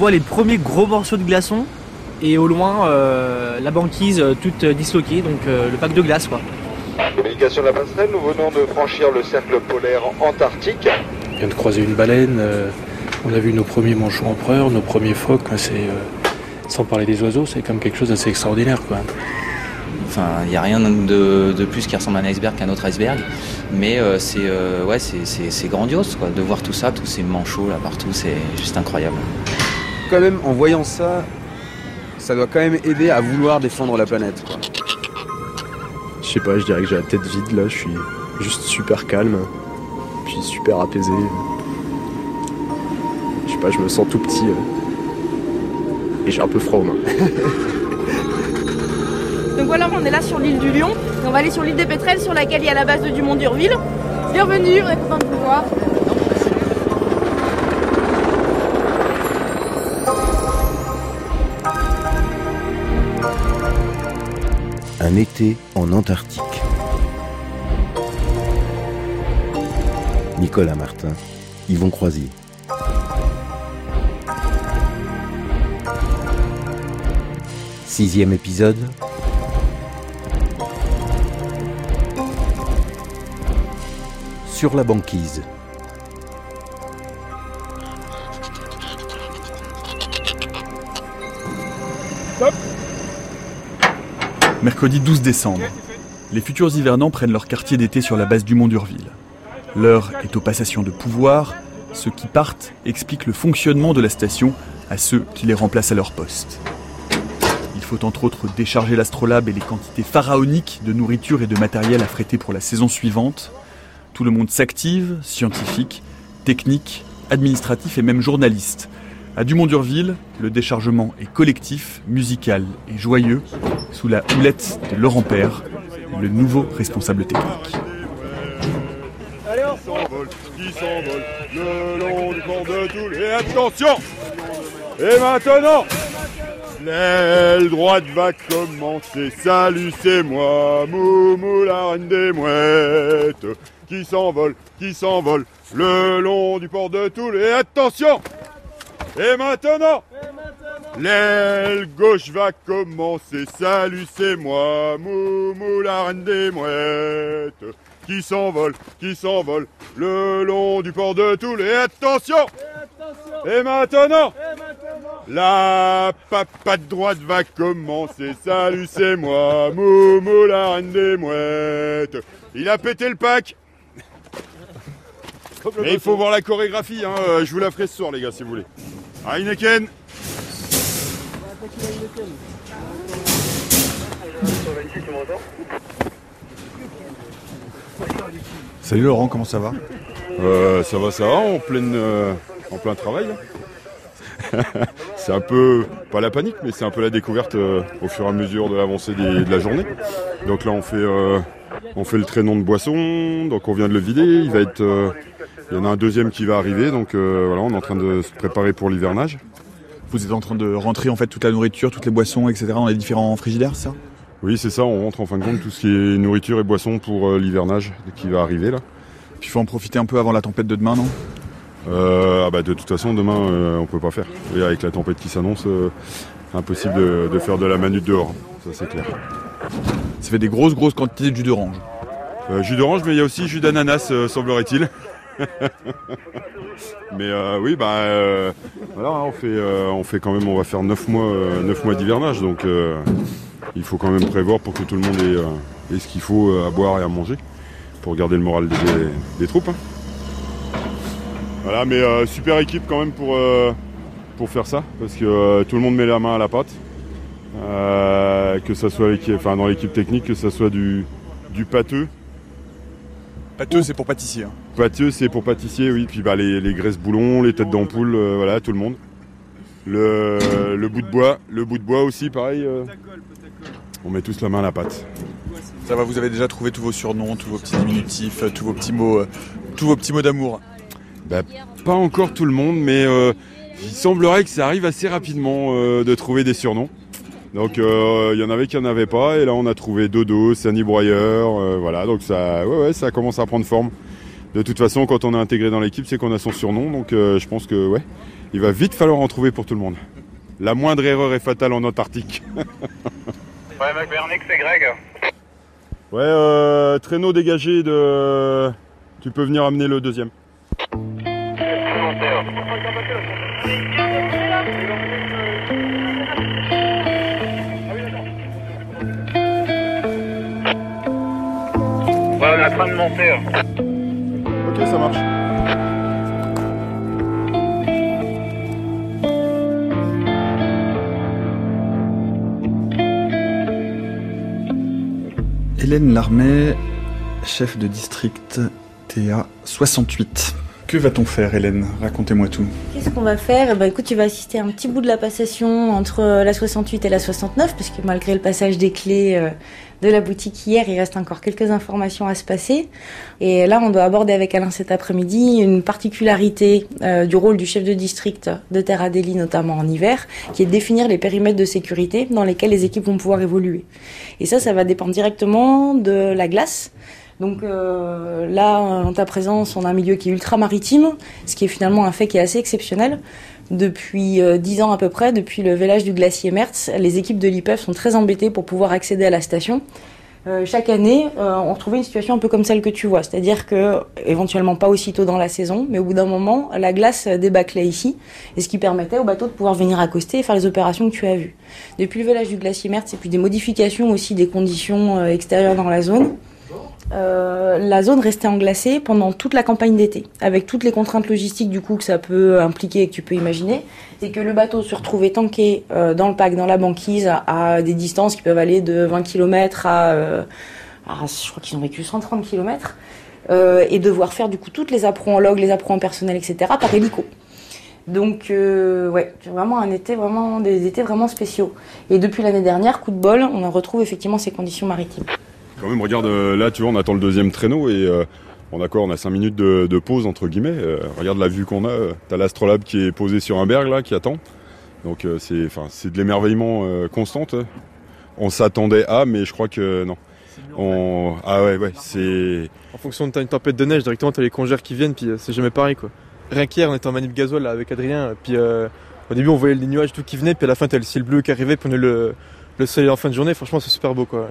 voit les premiers gros morceaux de glaçons et au loin la banquise toute disloquée, donc le pack de glace quoi. Communication de la passerelle, nous venons de franchir le cercle polaire antarctique. On vient de croiser une baleine, on a vu nos premiers manchots empereurs, nos premiers phoques, c'est sans parler des oiseaux, c'est comme quelque chose d'assez extraordinaire. Quoi. Enfin, il n'y a rien de, plus qui ressemble à un iceberg qu'un autre iceberg. Mais euh, c'est euh, ouais, c'est grandiose quoi, de voir tout ça, tous ces manchots là partout, c'est juste incroyable. Quand même, en voyant ça, ça doit quand même aider à vouloir défendre la planète. Quoi. Je sais pas, je dirais que j'ai la tête vide là, je suis juste super calme, puis super apaisé. Je sais pas, je me sens tout petit. Euh et j'ai un peu froid aux mains. Donc voilà, on est là sur l'île du Lion. Et on va aller sur l'île des Pétrels sur laquelle il y a la base de Dumont d'Urville. Bienvenue, on est content de vous voir. Un été en Antarctique. Nicolas Martin, Yvon Croisier. Sixième épisode. Sur la banquise. Mercredi 12 décembre. Les futurs hivernants prennent leur quartier d'été sur la base du Mont d'Urville. L'heure est aux passations de pouvoir. Ceux qui partent expliquent le fonctionnement de la station à ceux qui les remplacent à leur poste. Il faut entre autres décharger l'astrolabe et les quantités pharaoniques de nourriture et de matériel affrétés pour la saison suivante. Tout le monde s'active, scientifique, technique, administratif et même journaliste. À Dumont-Durville, le déchargement est collectif, musical et joyeux, sous la houlette de Laurent Père, le nouveau responsable technique. Allez, s'envole, qui s'envole, le long du pont de Toul. Et attention! Et maintenant L'aile droite va commencer, salut c'est moi, Moumou la reine des mouettes, qui s'envole, qui s'envole, le long du port de Toul, et attention Et maintenant L'aile gauche va commencer, salut c'est moi, Moumou la reine des mouettes, qui s'envole, qui s'envole, le long du port de Toul, et attention Et maintenant la papate droite va commencer. Salut, c'est moi, Momo, la reine des mouettes. Il a pété le pack. Mais il faut voir la chorégraphie, hein. Euh, je vous la ferai ce soir, les gars, si vous voulez. Heineken Salut Laurent, comment ça va? Euh, Ça va, ça va, en, pleine, euh, en plein travail. c'est un peu, pas la panique, mais c'est un peu la découverte euh, au fur et à mesure de l'avancée de la journée. Donc là, on fait, euh, on fait le traînon de boisson, donc on vient de le vider. Il va être, euh, il y en a un deuxième qui va arriver, donc voilà, on est en train de se préparer pour l'hivernage. Vous êtes en train de rentrer en fait toute la nourriture, toutes les boissons, etc. dans les différents frigidaires, ça? Oui, c'est ça. On rentre en fin de compte tout ce qui est nourriture et boisson pour l'hivernage qui va arriver là. Puis il faut en profiter un peu avant la tempête de demain, non? Euh, ah bah de toute façon demain euh, on peut pas faire. avec la tempête qui s'annonce, euh, impossible de, faire de la manute dehors, ça c'est clair. Ça fait des grosses grosses quantités de jus d'orange. jus d'orange mais il y a aussi jus d'ananas semblerait-il. mais oui bah voilà hein, on fait on fait quand même on va faire 9 mois 9 mois d'hivernage donc il faut quand même prévoir pour que tout le monde ait, ce qu'il faut à boire et à manger pour garder le moral des, troupes. Hein. Voilà, mais euh, super équipe quand même pour, euh, pour faire ça, parce que euh, tout le monde met la main à la pâte. que ce soit enfin, dans l'équipe technique, que ce soit du pâteux. Pâteux, c'est pour pâtissier. Hein. Pâteux, c'est pour pâtissier, oui. Puis bah, les, les graisses boulons, les têtes d'ampoule, voilà, tout le monde. Le, le, bout de bois, le bout de bois aussi, pareil. on met tous la main à la pâte. Ça va, vous avez déjà trouvé tous vos surnoms, tous vos petits diminutifs, tous vos petits mots, tous vos petits mots d'amour? Bah, pas encore tout le monde, mais euh, il semblerait que ça arrive assez rapidement euh, de trouver des surnoms. Donc euh, il y en avait qui n'en avaient pas, et là on a trouvé Dodo, Sani Broyeur, voilà, donc ça, ouais, ouais, ça commence à prendre forme. De toute façon, quand on est intégré dans l'équipe, c'est qu'on a son surnom, donc je pense que ouais, Il va vite falloir en trouver pour tout le monde. La moindre erreur est fatale en Antarctique. Ouais, McBurnix, c'est Greg. Ouais, euh, traîneau dégagé de. Tu peux venir amener le deuxième. Train de monter. Ok, ça marche. Hélène Larmet, chef de district TA 68. Que va-t-on faire, Hélène? Racontez-moi tout. Qu'est-ce qu'on va faire? Bah écoute, tu vas assister à un petit bout de la passation entre la 68 et la 69, parce que malgré le passage des clés euh, de la boutique hier, il reste encore quelques informations à se passer. Et là, on doit aborder avec Alain cet après-midi une particularité euh, du rôle du chef de district de Terre Adélie, notamment en hiver, qui est de définir les périmètres de sécurité dans lesquels les équipes vont pouvoir évoluer. Et ça, ça va dépendre directement de la glace. Donc euh, là, en ta présence, on a un milieu qui est ultra maritime, ce qui est finalement un fait qui est assez exceptionnel. Depuis euh, dix ans à peu près, depuis le vélage du glacier Mertz, les équipes de l'IPEF sont très embêtées pour pouvoir accéder à la station. Euh, chaque année, euh, on retrouvait une situation un peu comme celle que tu vois, c'est-à-dire que éventuellement pas aussitôt dans la saison, mais au bout d'un moment, la glace débâclait ici, et ce qui permettait au bateau de pouvoir venir accoster et faire les opérations que tu as vues. Depuis le vélage du glacier Mertz, et puis des modifications aussi des conditions euh, extérieures dans la zone, euh, la zone restait englacée pendant toute la campagne d'été, avec toutes les contraintes logistiques du coup que ça peut impliquer et que tu peux imaginer. C'est que le bateau se retrouvait tanké euh, dans le pack, dans la banquise, à, des distances qui peuvent aller de 20 km à, euh, à je crois qu'ils ont vécu 130 km, et devoir faire du coup toutes les appros en log, les appros en personnel, etc. par hélico. Donc euh, ouais, vraiment un été vraiment des étés vraiment spéciaux. Et depuis l'année dernière, coup de bol, on en retrouve effectivement ces conditions maritimes. Quand même, regarde, euh, là, tu vois, on attend le deuxième traîneau et euh, on accord, on a 5 minutes de, de pause, entre guillemets. Euh, regarde la vue qu'on a. euh, T'as l'astrolabe qui est posé sur un berg, là, qui attend. Donc, euh, c'est de l'émerveillement constante. On s'attendait à, mais je crois que non. On... Ah ouais, ouais, c'est... En fonction de t'as une tempête de neige, directement t'as les congères qui viennent, puis euh, c'est jamais pareil quoi. Rien qu'hier, on était en manip gasoil là, avec Adrien, puis euh, au début on voyait les nuages tout qui venaient, puis à la fin t'as le ciel bleu qui arrivait, puis on a le, le soleil en fin de journée, franchement c'est super beau quoi.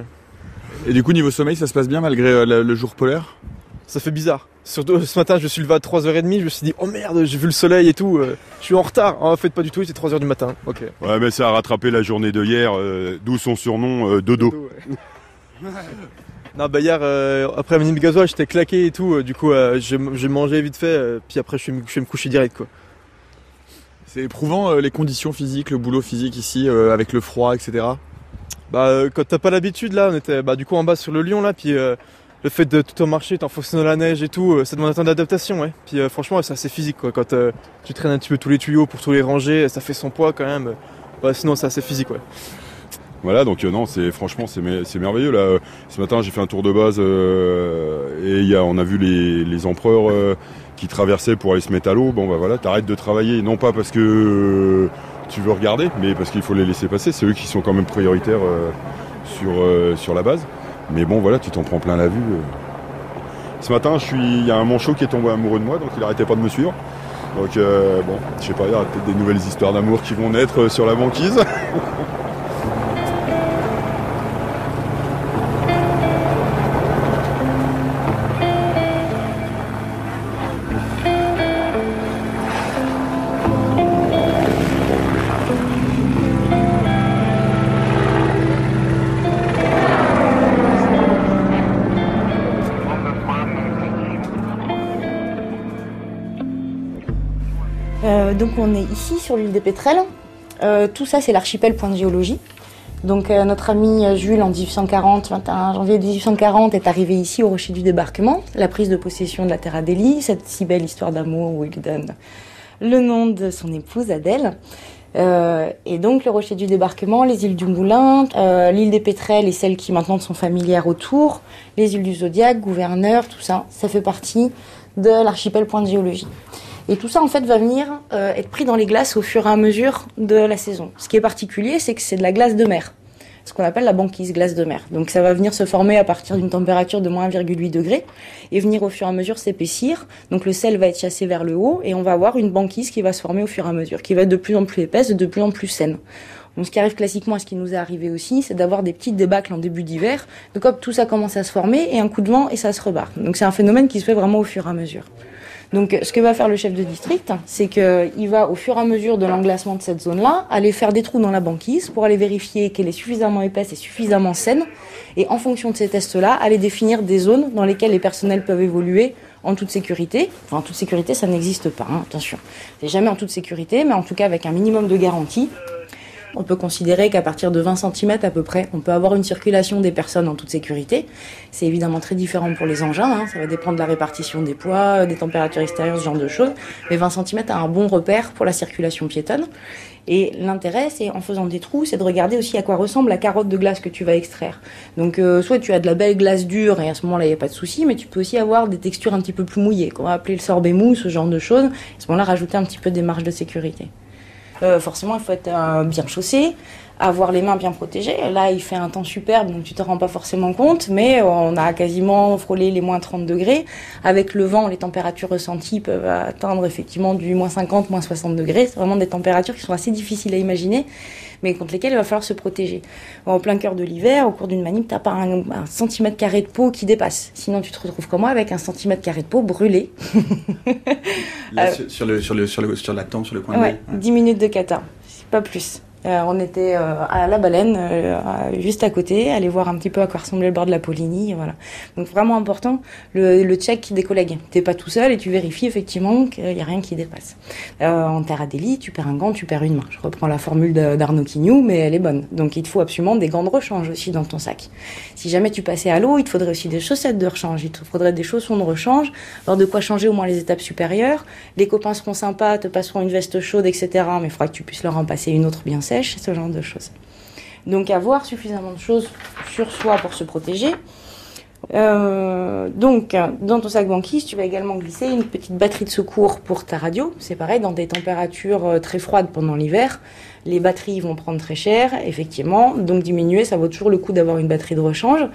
Et du coup, niveau sommeil, ça se passe bien malgré euh, le, le jour polaire? Ça fait bizarre. Surtout ce matin, je me suis levé à 3h30, je me suis dit, oh merde, j'ai vu le soleil et tout, euh, je suis en retard. En fait, pas du tout, c'est 3h du matin. Ok. Ouais, mais ça a rattrapé la journée de hier, euh, d'où son surnom euh, Dodo. Non, bah hier, euh, après la manip gasoil, j'étais claqué et tout, euh, du coup, euh, j'ai mangé vite fait, euh, puis après, je suis, je suis me coucher direct quoi. C'est éprouvant euh, les conditions physiques, le boulot physique ici, euh, avec le froid, etc. Bah, euh, quand t'as pas l'habitude, là, on était bah, du coup en bas sur le Lyon, là, puis euh, le fait de tout en marcher, t'enfoncer dans la neige et tout, euh, ça demande un temps d'adaptation, ouais. Puis franchement, c'est assez physique, quoi. Quand tu traînes un petit peu tous les tuyaux pour tous les ranger, ça fait son poids quand même. Ouais, sinon, c'est assez physique, ouais. Voilà, donc non, c'est franchement c'est mer- c'est merveilleux là. Ce matin, j'ai fait un tour de base et y a, on a vu les, les empereurs qui traversaient pour aller se mettre à l'eau. Bon bah voilà, t'arrêtes de travailler, non pas parce que tu veux regarder, mais parce qu'il faut les laisser passer. C'est eux qui sont quand même prioritaires euh, sur euh, sur la base. Mais bon voilà, tu t'en prends plein la vue. euh. Ce matin, il y a un manchot qui est tombé amoureux de moi, donc il arrêtait pas de me suivre. Donc bon, je sais pas, il y aura peut-être des nouvelles histoires d'amour qui vont naître sur la banquise. on est ici sur l'île des Pétrels. Euh, tout ça c'est l'archipel point de géologie. Donc euh, notre ami euh, Jules en 1840, 21 janvier 1840 est arrivé ici au rocher du débarquement, la prise de possession de la terre Adélie, cette si belle histoire d'amour où il donne le nom de son épouse Adèle. Et donc le rocher du débarquement, les îles du Moulin, l'île des Pétrels et celles qui maintenant sont familières autour, les îles du Zodiac, Gouverneur, tout ça, ça fait partie de l'archipel point de géologie. Et tout ça, en fait, va venir euh, être pris dans les glaces au fur et à mesure de la saison. Ce qui est particulier, c'est que c'est de la glace de mer. ce qu'on appelle la banquise glace de mer. Donc ça va venir se former à partir d'une température de moins 1,8 degré et venir au fur et à mesure s'épaissir. Donc le sel va être chassé vers le haut et on va avoir une banquise qui va se former au fur et à mesure, qui va être de plus en plus épaisse, de plus en plus saine. Ce qui arrive classiquement, à ce qui nous est arrivé aussi, c'est d'avoir des petites débâcles en début d'hiver. Donc hop, tout ça commence à se former et un coup de vent et ça se rebarre. Donc c'est un phénomène qui se fait vraiment au fur et à mesure. Donc ce que va faire le chef de district, c'est qu'il va au fur et à mesure de l'englacement de cette zone-là, aller faire des trous dans la banquise pour aller vérifier qu'elle est suffisamment épaisse et suffisamment saine. Et en fonction de ces tests-là, aller définir des zones dans lesquelles les personnels peuvent évoluer en toute sécurité. Enfin, en toute sécurité, ça n'existe pas, hein, attention. C'est jamais en toute sécurité, mais en tout cas avec un minimum de garantie. On peut considérer qu'à partir de 20 cm à peu près, on peut avoir une circulation des personnes en toute sécurité. C'est évidemment très différent pour les engins, hein. ça va dépendre de la répartition des poids, des températures extérieures, ce genre de choses. Mais 20 cm a un bon repère pour la circulation piétonne. Et l'intérêt, c'est en faisant des trous, c'est de regarder aussi à quoi ressemble la carotte de glace que tu vas extraire. Donc, euh, soit tu as de la belle glace dure et à ce moment-là, il n'y a pas de souci, mais tu peux aussi avoir des textures un petit peu plus mouillées, qu'on va appeler le sorbet mou, ce genre de choses. À ce moment-là, rajouter un petit peu des marges de sécurité. Euh, forcément, il faut être euh, bien chaussé, avoir les mains bien protégées. Là, il fait un temps superbe, donc tu te rends pas forcément compte, mais on a quasiment frôlé les moins 30 degrés. Avec le vent, les températures ressenties peuvent atteindre effectivement du moins 50, moins 60 degrés. C'est vraiment des températures qui sont assez difficiles à imaginer, mais contre lesquelles il va falloir se protéger. En plein cœur de l'hiver, au cours d'une manip, t'as pas un, un, centimètre carré de peau qui dépasse. Sinon, tu te retrouves comme moi avec un centimètre carré de peau brûlé. Là, Euh, sur, le, sur, le, sur, le, sur la tempe, sur le coin Ouais, de l'œil. 10 minutes de kata, pas plus. Euh, on était euh, à la baleine, euh, juste à côté, aller voir un petit peu à quoi ressemblait le bord de la Poligny, voilà. Donc vraiment important, le, check des collègues. T'es pas tout seul et tu vérifies effectivement qu'il y a rien qui dépasse. En terre à délit, tu perds un gant, tu perds une main. Je reprends la formule d'Arnaud Quignou, mais elle est bonne. Donc il te faut absolument des gants de rechange aussi dans ton sac. Si jamais tu passais à l'eau, il te faudrait aussi des chaussettes de rechange, il te faudrait des chaussons de rechange, avoir de quoi changer au moins les étapes supérieures. Les copains seront sympas, te passeront une veste chaude, etc. Mais il faudra que tu puisses leur en passer une autre bien sèche, ce genre de choses. Donc avoir suffisamment de choses sur soi pour se protéger. Euh, donc, dans ton sac banquise, tu vas également glisser une petite batterie de secours pour ta radio. C'est pareil, dans des températures euh, très froides pendant l'hiver, les batteries vont prendre très cher, effectivement. Donc, diminuer, ça vaut toujours le coup d'avoir une batterie de rechange.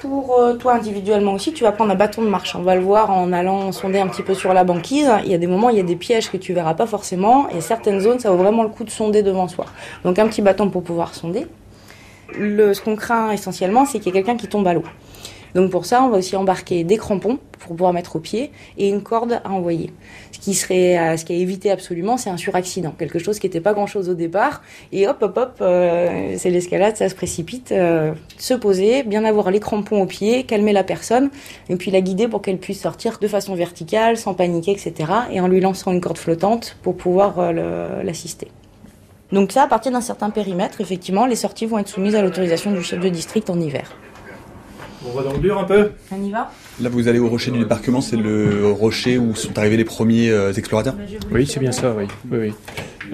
Pour euh, toi individuellement aussi, tu vas prendre un bâton de marche. On va le voir en allant sonder un petit peu sur la banquise. Il y a des moments, il y a des pièges que tu verras pas forcément. Et certaines zones, ça vaut vraiment le coup de sonder devant soi. Donc, un petit bâton pour pouvoir sonder. Le, ce qu'on craint essentiellement, c'est qu'il y ait quelqu'un qui tombe à l'eau. Donc pour ça, on va aussi embarquer des crampons pour pouvoir mettre au pied et une corde à envoyer. Ce qui serait, euh, ce qui évité absolument, c'est un suraccident, quelque chose qui n'était pas grand-chose au départ. Et hop, hop, hop, euh, c'est l'escalade, ça se précipite. euh, se poser, bien avoir les crampons au pied, calmer la personne, et puis la guider pour qu'elle puisse sortir de façon verticale, sans paniquer, etc. Et en lui lançant une corde flottante pour pouvoir l'assister. Donc ça, à partir d'un certain périmètre, effectivement, les sorties vont être soumises à l'autorisation du chef de district en hiver. On va dans le dur un peu On y va Là, vous allez au rocher du débarquement, c'est le rocher où sont arrivés les premiers euh, explorateurs Oui, c'est bien ça, oui. oui, oui.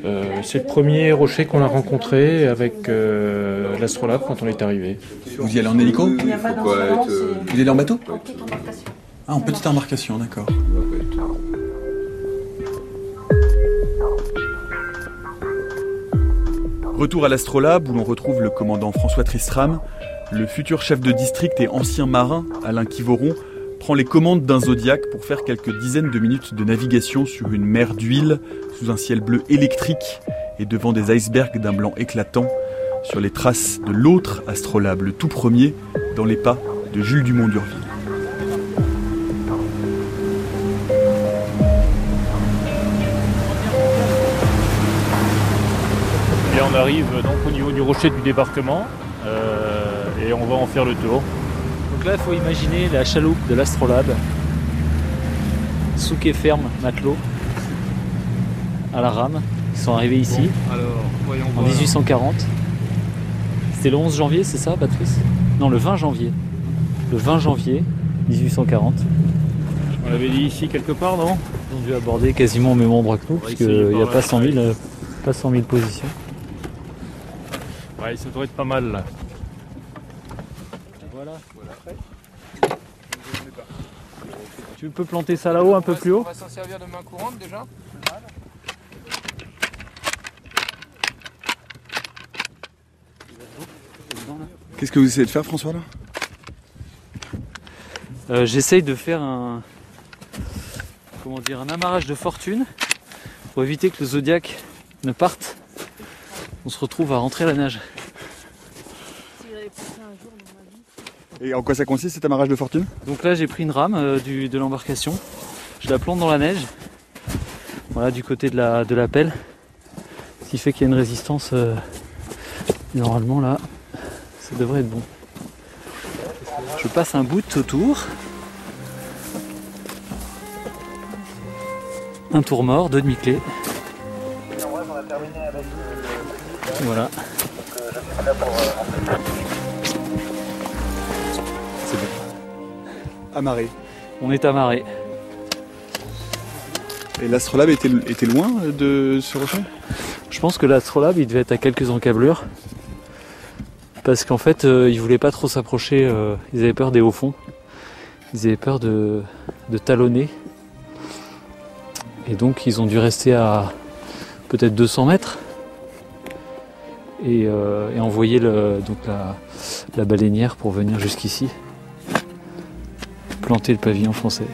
Euh, c'est le premier rocher qu'on a rencontré avec euh, l'astrolabe quand on est arrivé. Vous y allez en hélico Il n'y a pas d'incident, c'est Vous y allez en bateau en petite embarcation. Ah, en petite embarcation, d'accord. Retour à l'Astrolabe où l'on retrouve le commandant François Tristram. Le futur chef de district et ancien marin, Alain Kivoron, prend les commandes d'un Zodiac pour faire quelques dizaines de minutes de navigation sur une mer d'huile, sous un ciel bleu électrique et devant des icebergs d'un blanc éclatant, sur les traces de l'autre Astrolabe, le tout premier, dans les pas de Jules Dumont d'Urville. Et on arrive donc au niveau du rocher du débarquement et on va en faire le tour. Donc là, il faut imaginer la chaloupe de l'Astrolabe. Souk et ferme, matelot, à la rame. Ils sont arrivés ici Alors, en 1840. C'était le 11 janvier, c'est ça, Patrice? Non, le 20 janvier. Le 20 janvier 1840. On l'avait dit ici quelque part, non? Ils ont dû aborder quasiment au même endroit que nous, parce qu'il n'y a par pas là. 100 000, euh, pas 100 000 positions. Ouais, ça doit être pas mal là. Tu peux planter ça là-haut, un peu plus haut On va s'en servir de main courante déjà. Qu'est-ce que vous essayez de faire, François, là? Euh, J'essaye de faire un. Comment dire Un amarrage de fortune pour éviter que le zodiaque ne parte. On se retrouve à rentrer à la nage. Et en quoi ça consiste cet amarrage de fortune? Donc là, j'ai pris une rame euh, du- de l'embarcation. Je la plante dans la neige. Voilà, du côté de la, de la pelle. Ce qui fait qu'il y a une résistance. euh, normalement, là, ça devrait être bon. Je passe un bout autour. Un tour mort, deux demi-clés. Voilà. Amarré. On est amarré. Et l'astrolabe était, était loin de ce rocher Je pense que l'astrolabe, il devait être à quelques encablures. Parce qu'en fait, euh, ils voulaient pas trop s'approcher. euh, ils avaient peur des hauts fonds. Ils avaient peur de, de talonner. Et donc, ils ont dû rester à peut-être 200 mètres. Et, euh, et envoyer le, donc la, la baleinière pour venir jusqu'ici. Planter le pavillon français.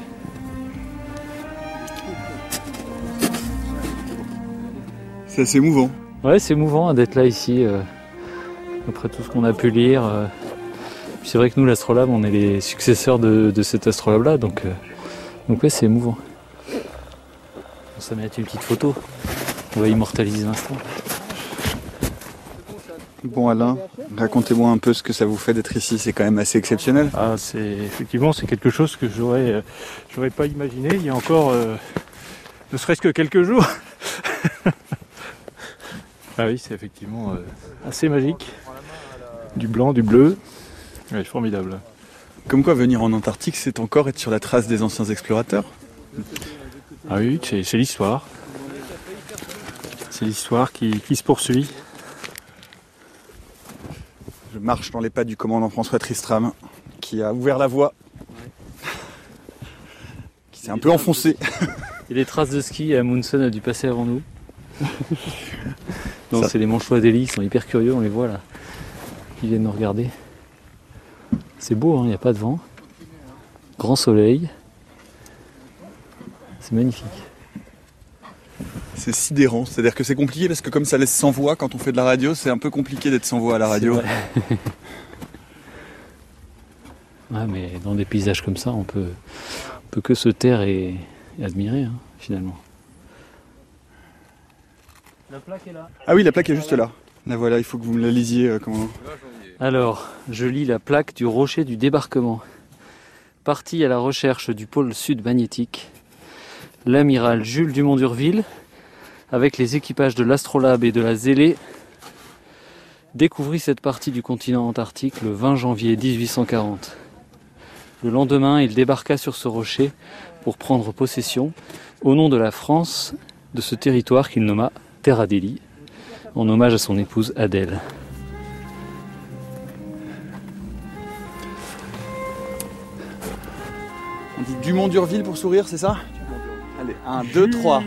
C'est assez émouvant. Ouais, c'est émouvant hein, d'être là ici, euh, après tout ce qu'on a pu lire. euh. C'est vrai que nous, l'astrolabe, on est les successeurs de, de cet astrolabe-là, donc, euh, donc ouais, c'est émouvant. On ça met une petite photo. On va immortaliser l'instant. Bon Alain, racontez-moi un peu ce que ça vous fait d'être ici, c'est quand même assez exceptionnel. Ah, c'est effectivement c'est quelque chose que j'aurais euh, j'aurais pas imaginé il y a encore euh, ne serait-ce que quelques jours. ah oui, c'est effectivement euh, assez magique. Du blanc, du bleu. Ouais, formidable. Comme quoi venir en Antarctique, c'est encore être sur la trace des anciens explorateurs. Ah oui, c'est c'est l'histoire. C'est l'histoire qui, qui se poursuit. Je marche dans les pas du commandant François Tristram, qui a ouvert la voie, qui s'est un peu enfoncé. Il y a des traces de ski, Amundsen a dû passer avant nous. Ça- c'est les manchois d'Eli, ils sont hyper curieux, on les voit là. Ils viennent nous regarder. C'est beau, hein, il n'y a pas de vent. Grand soleil. C'est magnifique. C'est sidérant, c'est-à-dire que c'est compliqué parce que comme ça laisse sans voix quand on fait de la radio, c'est un peu compliqué d'être sans voix à la radio. Ouais, mais dans des paysages comme ça, on peut, on peut que se taire et, et admirer, hein, finalement. La plaque est là. Ah oui, la plaque est juste là. La voilà, il faut que vous me la lisiez, euh, commandant. Alors, je lis la plaque du rocher du débarquement. Parti à la recherche du pôle sud magnétique, l'amiral Jules Dumont d'Urville, avec les équipages de l'Astrolabe et de la Zélée, découvrit cette partie du continent antarctique le 20 janvier 1840. Le lendemain, il débarqua sur ce rocher pour prendre possession, au nom de la France, de ce territoire qu'il nomma Terra Deli, en hommage à son épouse Adèle. On dit Dumont d'Urville pour sourire, c'est ça? Allez, 1, 2, 3.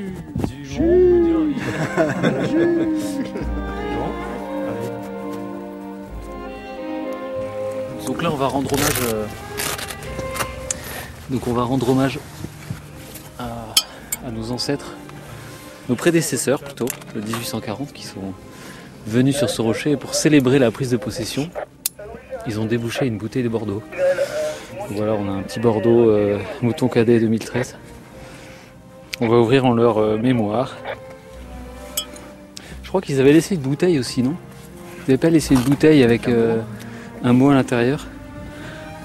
Donc là, on va rendre hommage. euh, Donc on va rendre hommage à, à nos ancêtres, nos prédécesseurs plutôt, de 1840, qui sont venus sur ce rocher et pour célébrer la prise de possession. Ils ont débouché une bouteille de Bordeaux. Voilà, on a un petit Bordeaux euh, Mouton Cadet 2013. On va ouvrir en leur euh, mémoire. Je crois qu'ils avaient laissé une bouteille aussi, non? Ils n'avaient pas laissé une bouteille avec euh, un mot à l'intérieur?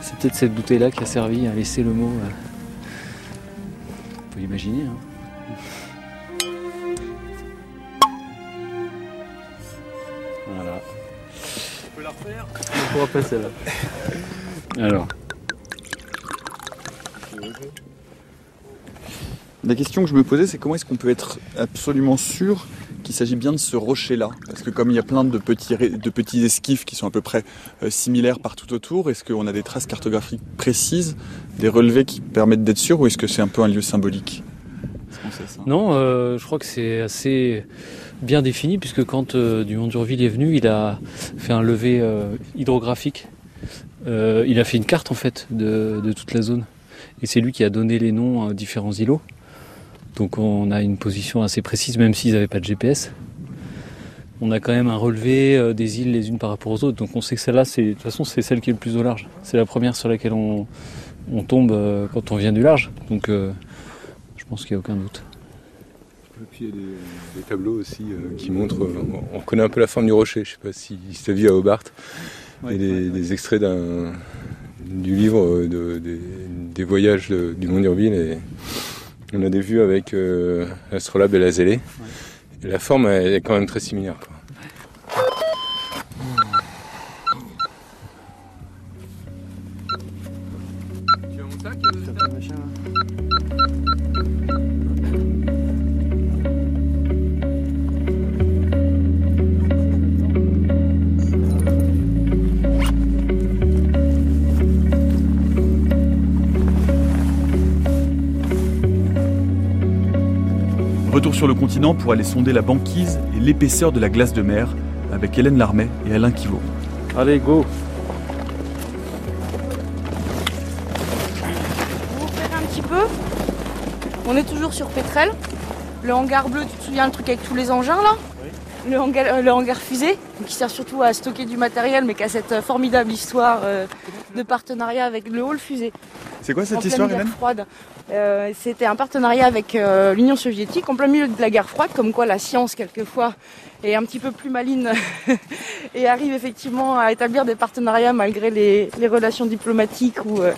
C'est peut-être cette bouteille-là qui a servi à laisser le mot. euh. On peut imaginer. hein. Voilà. On peut la refaire On pourra pas celle-là. Alors. La question que je me posais, c'est comment est-ce qu'on peut être absolument sûr qu'il s'agit bien de ce rocher-là? Parce que comme il y a plein de petits, de petits esquifs qui sont à peu près euh, similaires partout autour, est-ce qu'on a des traces cartographiques précises, des relevés qui permettent d'être sûr, ou est-ce que c'est un peu un lieu symbolique? Non, euh, je crois que c'est assez bien défini puisque quand euh, Dumont d'Urville est venu, il a fait un levé hydrographique. Il a fait une carte en fait de, de toute la zone et c'est lui qui a donné les noms à différents îlots. Donc on a une position assez précise même s'ils n'avaient pas de GPS. On a quand même un relevé euh, des îles les unes par rapport aux autres. Donc on sait que celle-là, c'est, de toute façon, c'est celle qui est le plus au large. C'est la première sur laquelle on, on tombe euh, quand on vient du large. Donc euh, je pense qu'il n'y a aucun doute. Et puis il y a des, des tableaux aussi euh, qui montrent, euh, on reconnaît un peu la forme du rocher, je sais pas si as vu à Hobart, il y a des, des extraits du livre de- des, des voyages de- du Mont d'Urville et on a des vues avec euh, l'astrolabe et la zélée. Et la forme elle est quand même très similaire. quoi. Continent pour aller sonder la banquise et l'épaisseur de la glace de mer avec Hélène Larmet et Alain Kivot. Allez, go Pour vous faire un petit peu, on est toujours sur Pétrel. Le hangar bleu, tu te souviens le truc avec tous les engins là le, hangar, euh, le hangar fusée, qui sert surtout à stocker du matériel, mais qui a cette euh, formidable histoire euh, de partenariat avec le hall fusée. C'est quoi cette histoire, Hélène froide. Euh, C'était un partenariat avec euh, l'Union soviétique en plein milieu de la guerre froide, comme quoi la science, quelquefois, est un petit peu plus maline et arrive effectivement à établir des partenariats malgré les, les relations diplomatiques ou euh,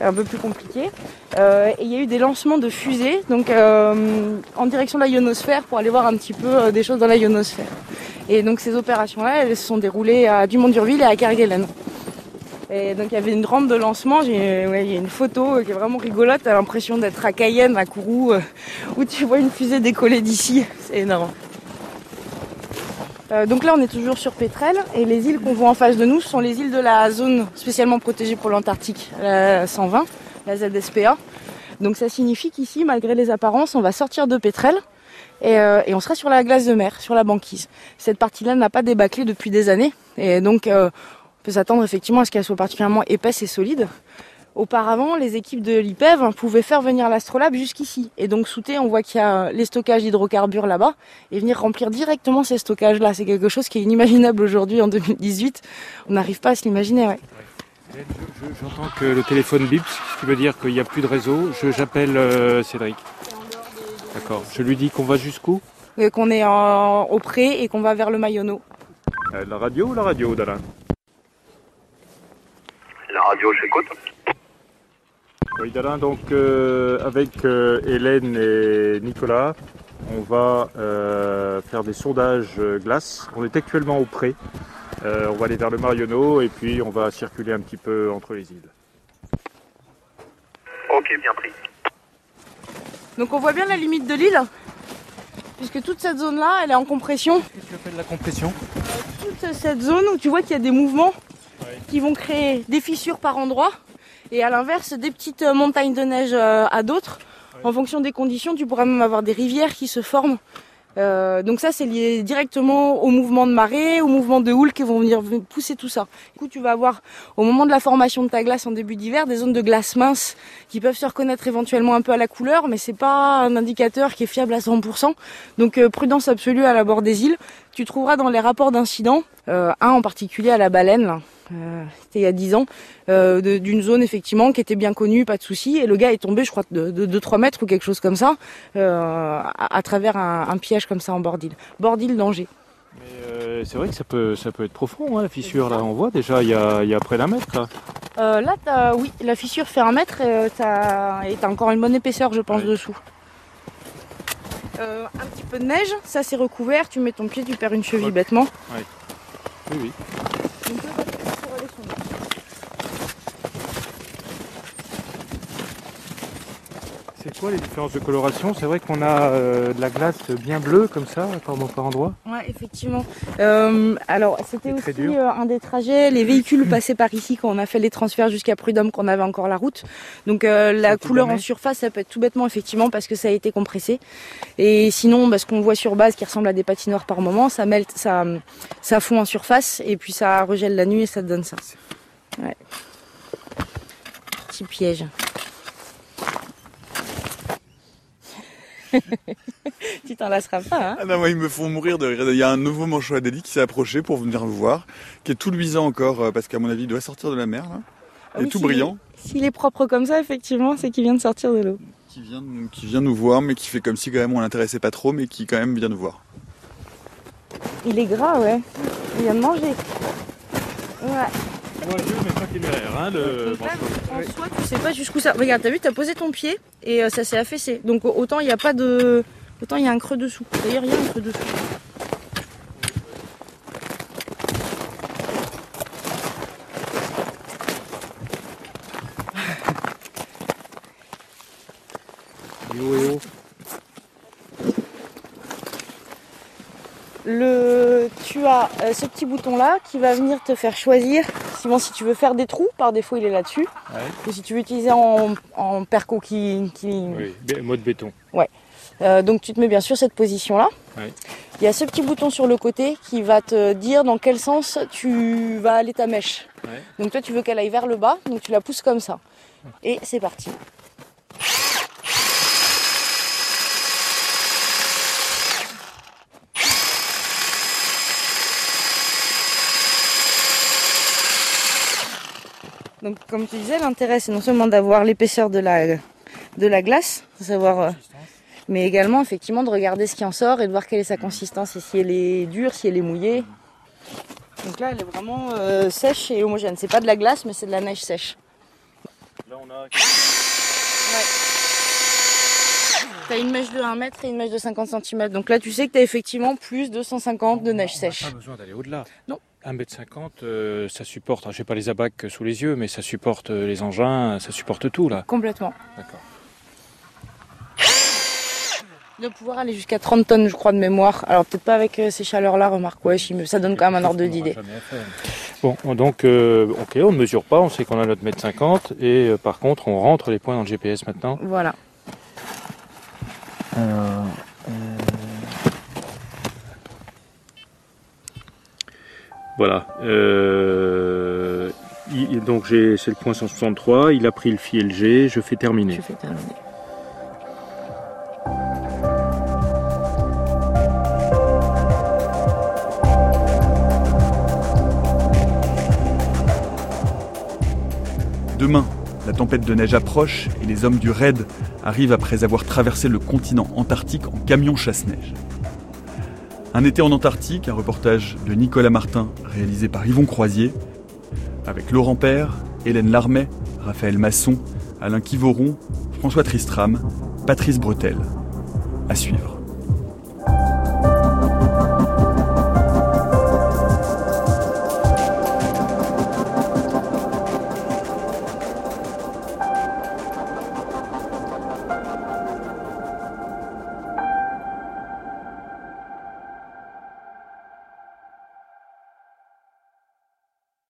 un peu plus compliquées. Euh, et il y a eu des lancements de fusées donc, euh, en direction de la ionosphère pour aller voir un petit peu euh, des choses dans la ionosphère. Et donc ces opérations-là, elles se sont déroulées à Dumont-Durville et à Kerguelen. Donc il y avait une rampe de lancement, il y a une photo euh, qui est vraiment rigolote, t'as l'impression d'être à Cayenne, à Kourou, euh, où tu vois une fusée décoller d'ici, c'est énorme. Euh, donc là on est toujours sur Pétrel et les îles qu'on voit en face de nous sont les îles de la zone spécialement protégée pour l'Antarctique, la 120, la ZSPA. Donc ça signifie qu'ici, malgré les apparences, on va sortir de Pétrel et, on sera sur la glace de mer, sur la banquise. Cette partie-là n'a pas débâclé depuis des années on peut s'attendre effectivement à ce qu'elle soit particulièrement épaisse et solide. Auparavant, les équipes de l'IPEV pouvaient faire venir l'astrolabe jusqu'ici. Et donc, sous on voit qu'il y a les stockages d'hydrocarbures là-bas et venir remplir directement ces stockages-là. C'est quelque chose qui est inimaginable aujourd'hui en 2018. On n'arrive pas à se l'imaginer, ouais. J'entends que le téléphone bip, ce qui veut dire qu'il n'y a plus de réseau. Je- J'appelle euh, Cédric. D'accord. Je lui dis qu'on va jusqu'où? Et Qu'on est en- au pré et qu'on va vers le Mayonneau. Euh, La radio ou la radio, Dalin? La radio, j'écoute. Oui, Dalin, donc euh, avec euh, Hélène et Nicolas, on va euh, faire des sondages glace. On est actuellement au pré. Euh, on va aller vers le Marionneau et puis on va circuler un petit peu entre les îles. Ok, bien pris. Donc, on voit bien la limite de l'île, puisque toute cette zone-là, elle est en compression. Qu'est-ce que tu appelles la compression? Toute cette zone où tu vois qu'il y a des mouvements qui vont créer des fissures par endroits et à l'inverse des petites euh, montagnes de neige euh, à d'autres. En fonction des conditions, tu pourras même avoir des rivières qui se forment. Euh, donc ça, c'est lié directement au mouvement de marée, au mouvement de houle qui vont venir pousser tout ça. Du coup, tu vas avoir au moment de la formation de ta glace en début d'hiver des zones de glace mince qui peuvent se reconnaître éventuellement un peu à la couleur, mais c'est pas un indicateur qui est fiable à 100%. Donc euh, prudence absolue à la bord des îles. Tu trouveras dans les rapports d'incidents, euh, un en particulier à la baleine, là, c'était il y a 10 ans, euh, de- d'une zone effectivement qui était bien connue, pas de souci, et le gars est tombé, je crois, de, de, 3 mètres ou quelque chose comme ça, euh, à, à travers un, un piège comme ça en bord d'île. Bord d'île danger. Euh, C'est vrai que ça peut, ça peut être profond, hein, la fissure. Là, on voit déjà, il y a, il y a près d'un mètre. Là. Euh, là, t'as- oui, la fissure fait un mètre et euh, t'as et t'as encore une bonne épaisseur, je pense, dessous. Euh, un petit peu de neige, ça c'est recouvert, tu mets ton pied, tu perds une cheville bêtement. Ouais. Oui, oui. Donc là, pour aller sonder. C'est quoi les différences de coloration? C'est vrai qu'on a euh, de la glace bien bleue comme ça, par, par endroits. Ouais, effectivement. Euh, alors, c'était aussi euh, un des trajets. Les véhicules passaient par ici quand on a fait les transferts jusqu'à Prud'homme, qu'on avait encore la route. Donc, la couleur en surface, ça peut être tout bêtement, effectivement, parce que ça a été compressé. Et sinon, bah, ce qu'on voit sur base, qui ressemble à des patinoires par moment, ça mêle, ça, ça fond en surface, et puis ça regèle la nuit et ça donne ça. Ouais. Petit piège. tu t'en lasseras pas, hein Ah non, moi, ils me font mourir de rire. Il y a un nouveau manchot à Dédie qui s'est approché pour venir le voir, qui est tout luisant encore, euh, parce qu'à mon avis, il doit sortir de la mer, là. Ah Il est tout brillant. S'il est propre comme ça, effectivement, c'est qu'il vient de sortir de l'eau. Qui vient, qui vient nous voir, mais qui fait comme si quand même on l'intéressait pas trop, mais qui quand même vient nous voir. Il est gras, ouais. Il vient de manger. Ouais. Mais pas téméraire, hein, le Donc là, en soi, tu sais pas jusqu'où ça. Regarde, t'as vu, t'as posé ton pied et euh, ça s'est affaissé. Donc autant il n'y a pas de. Autant il y a un creux dessous. D'ailleurs, il y a un creux dessous. Le, tu as euh, ce petit bouton là qui va venir te faire choisir si tu veux faire des trous, par défaut il est là-dessus, ou si tu veux utiliser en, en perco qui, qui... Oui, mode béton. Ouais. Euh, donc tu te mets bien sûr cette position là. Ouais. Il y a ce petit bouton sur le côté qui va te dire dans quel sens tu vas aller ta mèche. Ouais. Donc toi tu veux qu'elle aille vers le bas, donc tu la pousses comme ça. Et c'est parti. Donc comme tu disais, l'intérêt c'est non seulement d'avoir l'épaisseur de la, de la glace, savoir, euh, mais également effectivement de regarder ce qui en sort et de voir quelle est sa consistance et si elle est dure, si elle est mouillée. Donc là elle est vraiment euh, sèche et homogène. C'est pas de la glace mais c'est de la neige sèche. Là, on a. T'as une mèche de 1 mètre et une mèche de 50 cm. Donc là tu sais que t'as effectivement plus de 150 de neige sèche. Pas besoin d'aller au-delà. Non. 1m50, euh, ça supporte, je n'ai pas les abacs sous les yeux, mais ça supporte euh, les engins, ça supporte tout là. Complètement. D'accord. De pouvoir aller jusqu'à 30 tonnes, je crois, de mémoire. Alors peut-être pas avec euh, ces chaleurs-là, remarque, ouais, mais ça donne quand même un ordre d'idée. Bon, donc, euh, ok, on ne mesure pas, on sait qu'on a notre mètre 50, et euh, par contre, on rentre les points dans le GPS maintenant. Voilà. Alors, Voilà. euh, il- donc j'ai, c'est le point 163. Il a pris le fil G. Je fais terminer. Je fais terminer. Demain, la tempête de neige approche et les hommes du raid arrivent après avoir traversé le continent antarctique en camion chasse-neige. Un été en Antarctique, un reportage de Nicolas Martin réalisé par Yvon Croisier, avec Laurent Père, Hélène Larmet, Raphaël Masson, Alain Kivoron, François Tristram, Patrice Bretel. À suivre.